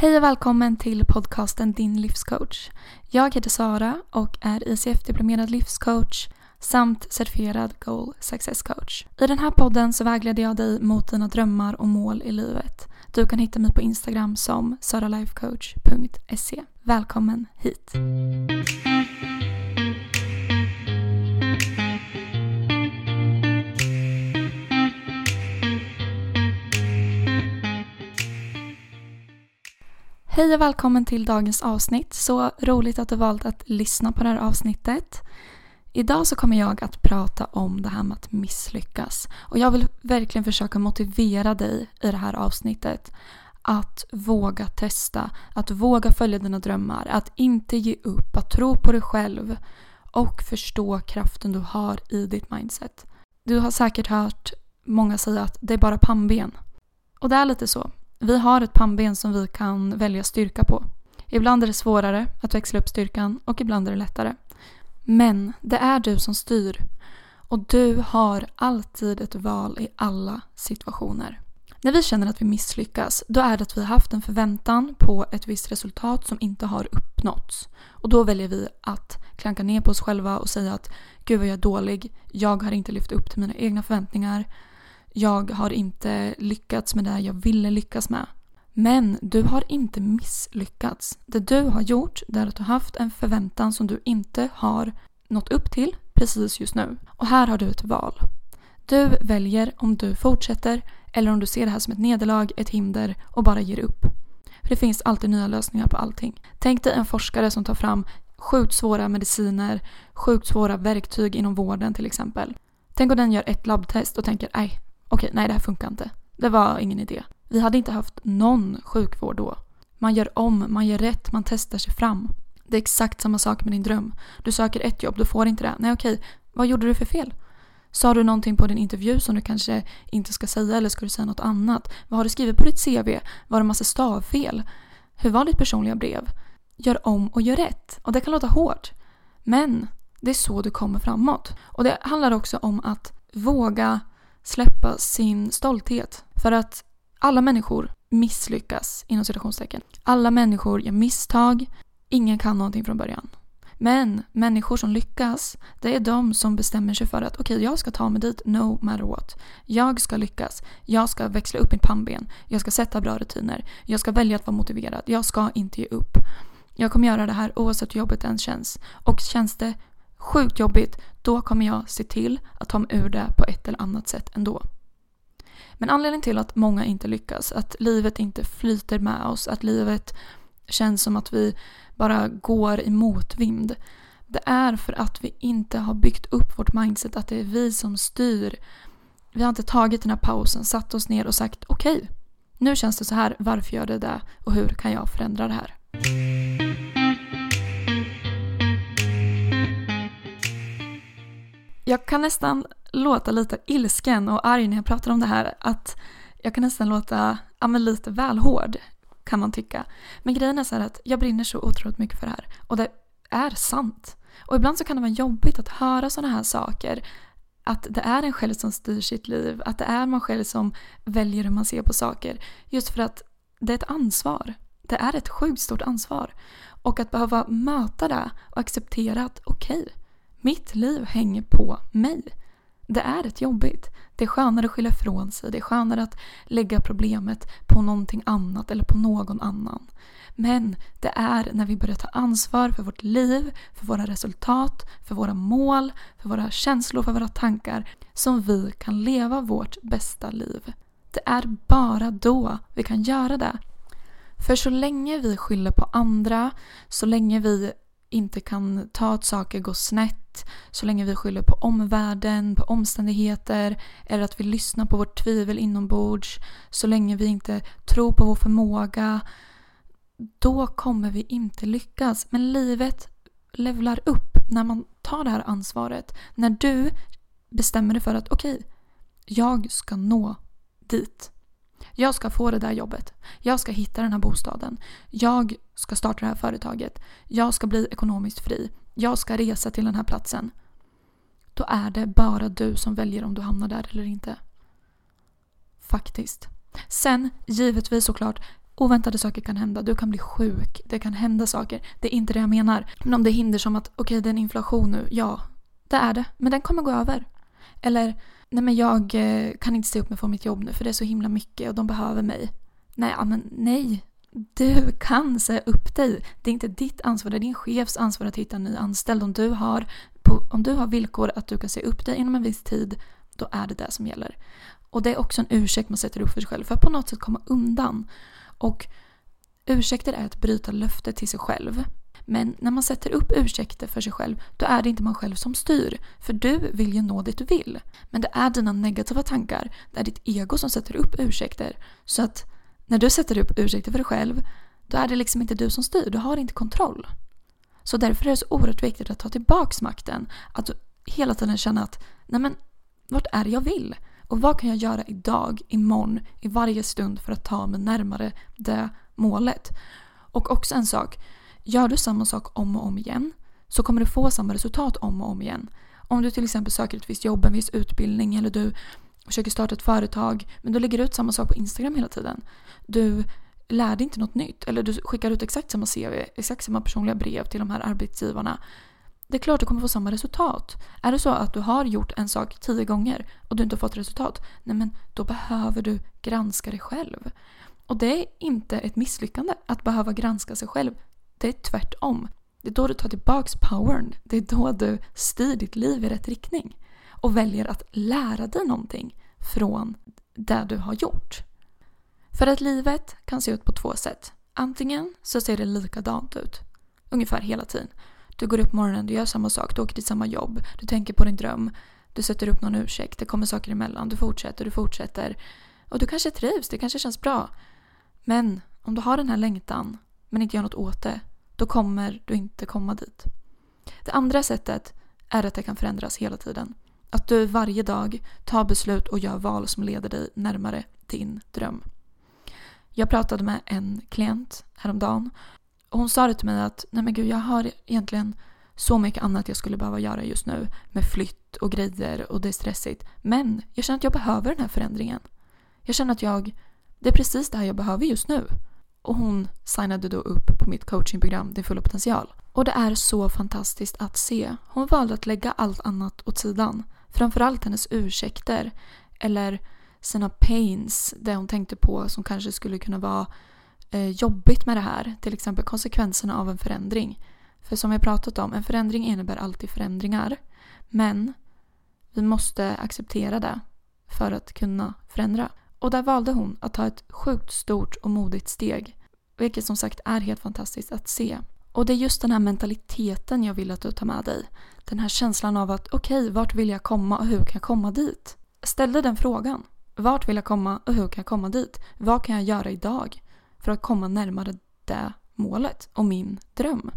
Hej och välkommen till podcasten Din livscoach. Jag heter Sara och är ICF-diplomerad livscoach samt certifierad Goal Success Coach. I den här podden så vägleder jag dig mot dina drömmar och mål i livet. Du kan hitta mig på Instagram som saralifecoach.se. Välkommen hit! Hej och välkommen till dagens avsnitt. Så roligt att du valt att lyssna på det här avsnittet. Idag så kommer jag att prata om det här med att misslyckas. Och jag vill verkligen försöka motivera dig i det här avsnittet att våga testa, att våga följa dina drömmar, att inte ge upp, att tro på dig själv och förstå kraften du har i ditt mindset. Du har säkert hört många säga att det är bara pannben. Och det är lite så. Vi har ett pannben som vi kan välja styrka på. Ibland är det svårare att växla upp styrkan och ibland är det lättare. Men det är du som styr. Och du har alltid ett val i alla situationer. När vi känner att vi misslyckas, då är det att vi har haft en förväntan på ett visst resultat som inte har uppnåtts. Och då väljer vi att klanka ner på oss själva och säga att gud vad jag är dålig, jag har inte lyft upp till mina egna förväntningar, jag har inte lyckats med det jag ville lyckas med. Men du har inte misslyckats. Det du har gjort är att du har haft en förväntan som du inte har nått upp till precis just nu. Och här har du ett val. Du väljer om du fortsätter eller om du ser det här som ett nederlag, ett hinder och bara ger upp. För det finns alltid nya lösningar på allting. Tänk dig en forskare som tar fram sjukt svåra mediciner, sjukt svåra verktyg inom vården till exempel. Tänk om den gör ett labbtest och tänker nej, okej, nej det här funkar inte. Det var ingen idé. Vi hade inte haft någon sjukvård då. Man gör om, man gör rätt, man testar sig fram. Det är exakt samma sak med din dröm. Du söker ett jobb, du får inte det. Nej okej, vad gjorde du för fel? Sa du någonting på din intervju som du kanske inte ska säga eller ska du säga något annat? Vad har du skrivit på ditt CV? Var det massa stavfel? Hur var ditt personliga brev? Gör om och gör rätt. Och det kan låta hårt. Men det är så du kommer framåt. Och det handlar också om att våga släppa sin stolthet. För att alla människor misslyckas inom citationstecken. Alla människor gör misstag. Ingen kan någonting från början. Men människor som lyckas, det är de som bestämmer sig för att okej, okay, jag ska ta mig dit no matter what. Jag ska lyckas. Jag ska växla upp mitt pannben. Jag ska sätta bra rutiner. Jag ska välja att vara motiverad. Jag ska inte ge upp. Jag kommer göra det här oavsett hur jobbigt det än känns. Och känns det sjukt jobbigt, då kommer jag se till att ta mig ur det på ett eller annat sätt ändå. Men anledningen till att många inte lyckas, att livet inte flyter med oss, att livet känns som att vi bara går i motvind. Det är för att vi inte har byggt upp vårt mindset, att det är vi som styr. Vi har inte tagit den här pausen, satt oss ner och sagt okej, okay, nu känns det så här, varför gör det det och hur kan jag förändra det här? Jag kan nästan låta lite ilsken och arg när jag pratar om det här. Att jag kan nästan låta ja, lite väl hård kan man tycka. Men grejen är så här att jag brinner så otroligt mycket för det här. Och det är sant. Och ibland så kan det vara jobbigt att höra sådana här saker. Att det är en själv som styr sitt liv. Att det är man själv som väljer hur man ser på saker. Just för att det är ett ansvar. Det är ett sjukt stort ansvar. Och att behöva möta det och acceptera att okej, okay, mitt liv hänger på mig. Det är rätt jobbigt. Det är skönare att skylla ifrån sig. Det är skönare att lägga problemet på någonting annat eller på någon annan. Men det är när vi börjar ta ansvar för vårt liv, för våra resultat, för våra mål, för våra känslor, för våra tankar som vi kan leva vårt bästa liv. Det är bara då vi kan göra det. För så länge vi skyller på andra, så länge vi inte kan ta att saker går snett, så länge vi skyller på omvärlden, på omständigheter eller att vi lyssnar på vårt tvivel inombords, så länge vi inte tror på vår förmåga, då kommer vi inte lyckas. Men livet levlar upp när man tar det här ansvaret. När du bestämmer dig för att okej, okay, jag ska nå dit. Jag ska få det där jobbet. Jag ska hitta den här bostaden. Jag ska starta det här företaget. Jag ska bli ekonomiskt fri. Jag ska resa till den här platsen. Då är det bara du som väljer om du hamnar där eller inte. Faktiskt. Sen, givetvis såklart, Oväntade saker kan hända, du kan bli sjuk, det kan hända saker. Det är inte det jag menar. Men om det är hinder som att okej okay, det är en inflation nu, ja det är det, men den kommer gå över. Eller nej men jag eh, kan inte se upp mig från mitt jobb nu för det är så himla mycket och de behöver mig. Nej, men nej. Du kan säga upp dig. Det är inte ditt ansvar, det är din chefs ansvar att hitta en ny anställd. Om du har, på, om du har villkor att du kan säga upp dig inom en viss tid, då är det det som gäller. Och det är också en ursäkt man sätter upp för sig själv för att på något sätt komma undan. Och ursäkter är att bryta löftet till sig själv. Men när man sätter upp ursäkter för sig själv, då är det inte man själv som styr. För du vill ju nå dit du vill. Men det är dina negativa tankar, det är ditt ego som sätter upp ursäkter. Så att när du sätter upp ursäkter för dig själv, då är det liksom inte du som styr, du har inte kontroll. Så därför är det så oerhört viktigt att ta tillbaks makten. Att hela tiden känna att, nej men, vart är det jag vill? Och vad kan jag göra idag, imorgon, i varje stund för att ta mig närmare det målet? Och också en sak, gör du samma sak om och om igen så kommer du få samma resultat om och om igen. Om du till exempel söker ett visst jobb, en viss utbildning eller du försöker starta ett företag men du lägger ut samma sak på Instagram hela tiden. Du lär dig inte något nytt eller du skickar ut exakt samma CV, exakt samma personliga brev till de här arbetsgivarna. Det är klart du kommer få samma resultat. Är det så att du har gjort en sak tio gånger och du inte har fått resultat, nej men då behöver du granska dig själv. Och det är inte ett misslyckande att behöva granska sig själv. Det är tvärtom. Det är då du tar tillbaks powern. Det är då du styr ditt liv i rätt riktning. Och väljer att lära dig någonting från det du har gjort. För att livet kan se ut på två sätt. Antingen så ser det likadant ut. Ungefär hela tiden. Du går upp på morgonen, du gör samma sak, du åker till samma jobb, du tänker på din dröm, du sätter upp någon ursäkt, det kommer saker emellan, du fortsätter, du fortsätter. Och du kanske trivs, det kanske känns bra. Men om du har den här längtan men inte gör något åt det, då kommer du inte komma dit. Det andra sättet är att det kan förändras hela tiden. Att du varje dag tar beslut och gör val som leder dig närmare din dröm. Jag pratade med en klient häromdagen och hon sa det till mig att nej men gud jag har egentligen så mycket annat jag skulle behöva göra just nu med flytt och grejer och det är stressigt. Men jag känner att jag behöver den här förändringen. Jag känner att jag, det är precis det här jag behöver just nu. Och hon signade då upp på mitt coachingprogram Din fulla potential. Och det är så fantastiskt att se. Hon valde att lägga allt annat åt sidan. Framförallt hennes ursäkter. Eller sina pains, det hon tänkte på som kanske skulle kunna vara eh, jobbigt med det här. Till exempel konsekvenserna av en förändring. För som jag pratat om, en förändring innebär alltid förändringar. Men vi måste acceptera det för att kunna förändra. Och där valde hon att ta ett sjukt stort och modigt steg. Vilket som sagt är helt fantastiskt att se. Och det är just den här mentaliteten jag vill att du tar med dig. Den här känslan av att okej, okay, vart vill jag komma och hur kan jag komma dit? Ställ dig den frågan. Vart vill jag komma och hur kan jag komma dit? Vad kan jag göra idag för att komma närmare det målet och min dröm?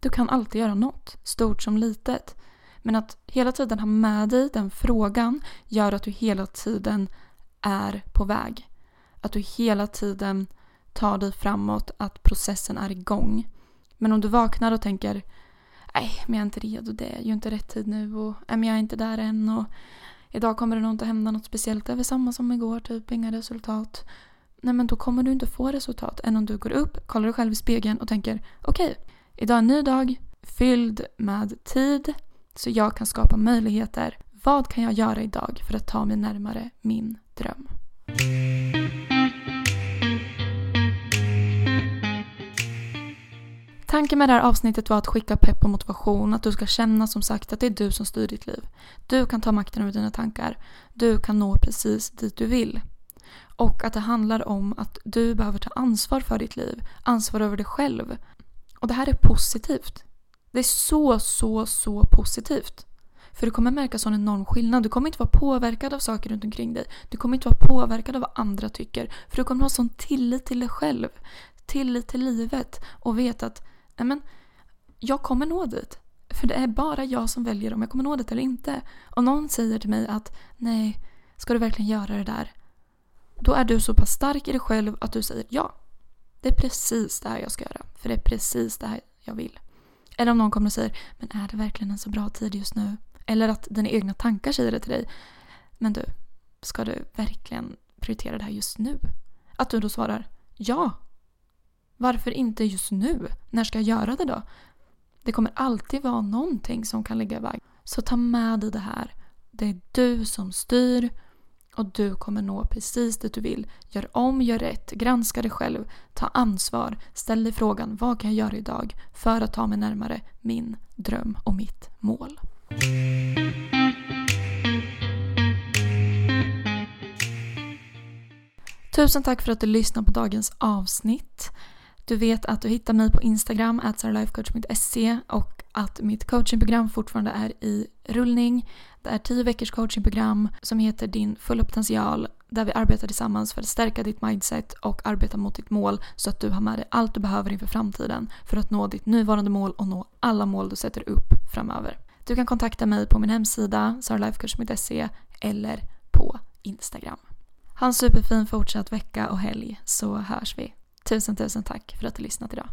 Du kan alltid göra något, stort som litet. Men att hela tiden ha med dig den frågan gör att du hela tiden är på väg. Att du hela tiden tar dig framåt, att processen är igång. Men om du vaknar och tänker nej, men jag är inte redo, det är ju inte rätt tid nu och nej, men jag är inte där än och idag kommer det nog inte hända något speciellt, det är väl samma som igår, typ inga resultat. Nej men då kommer du inte få resultat än om du går upp, kollar dig själv i spegeln och tänker okej, okay, idag är en ny dag, fylld med tid så jag kan skapa möjligheter. Vad kan jag göra idag för att ta mig närmare min dröm. Tanken med det här avsnittet var att skicka pepp och motivation, att du ska känna som sagt att det är du som styr ditt liv. Du kan ta makten över dina tankar. Du kan nå precis dit du vill. Och att det handlar om att du behöver ta ansvar för ditt liv, ansvar över dig själv. Och det här är positivt. Det är så, så, så positivt. För du kommer märka sån enorm skillnad. Du kommer inte vara påverkad av saker runt omkring dig. Du kommer inte vara påverkad av vad andra tycker. För du kommer ha sån tillit till dig själv. Tillit till livet. Och veta att men, jag kommer nå dit. För det är bara jag som väljer om jag kommer nå dit eller inte. Om någon säger till mig att nej, ska du verkligen göra det där? Då är du så pass stark i dig själv att du säger ja. Det är precis det här jag ska göra. För det är precis det här jag vill. Eller om någon kommer och säger men är det verkligen en så bra tid just nu? Eller att dina egna tankar säger det till dig. Men du, ska du verkligen prioritera det här just nu? Att du då svarar ja, Varför inte just nu? När ska jag göra det då? Det kommer alltid vara någonting som kan ligga i vägen. Så ta med dig det här. Det är du som styr och du kommer nå precis det du vill. Gör om, gör rätt, granska dig själv, ta ansvar, ställ dig frågan vad kan jag göra idag för att ta mig närmare min dröm och mitt mål. Tusen tack för att du lyssnade på dagens avsnitt. Du vet att du hittar mig på Instagram, atsaralifecoach.se och att mitt coachingprogram fortfarande är i rullning. Det är tio veckors coachingprogram som heter Din fulla potential där vi arbetar tillsammans för att stärka ditt mindset och arbeta mot ditt mål så att du har med dig allt du behöver inför framtiden för att nå ditt nuvarande mål och nå alla mål du sätter upp framöver. Du kan kontakta mig på min hemsida saralifekurs.se eller på Instagram. Ha en superfin fortsatt vecka och helg så hörs vi. Tusen tusen tack för att du lyssnat idag.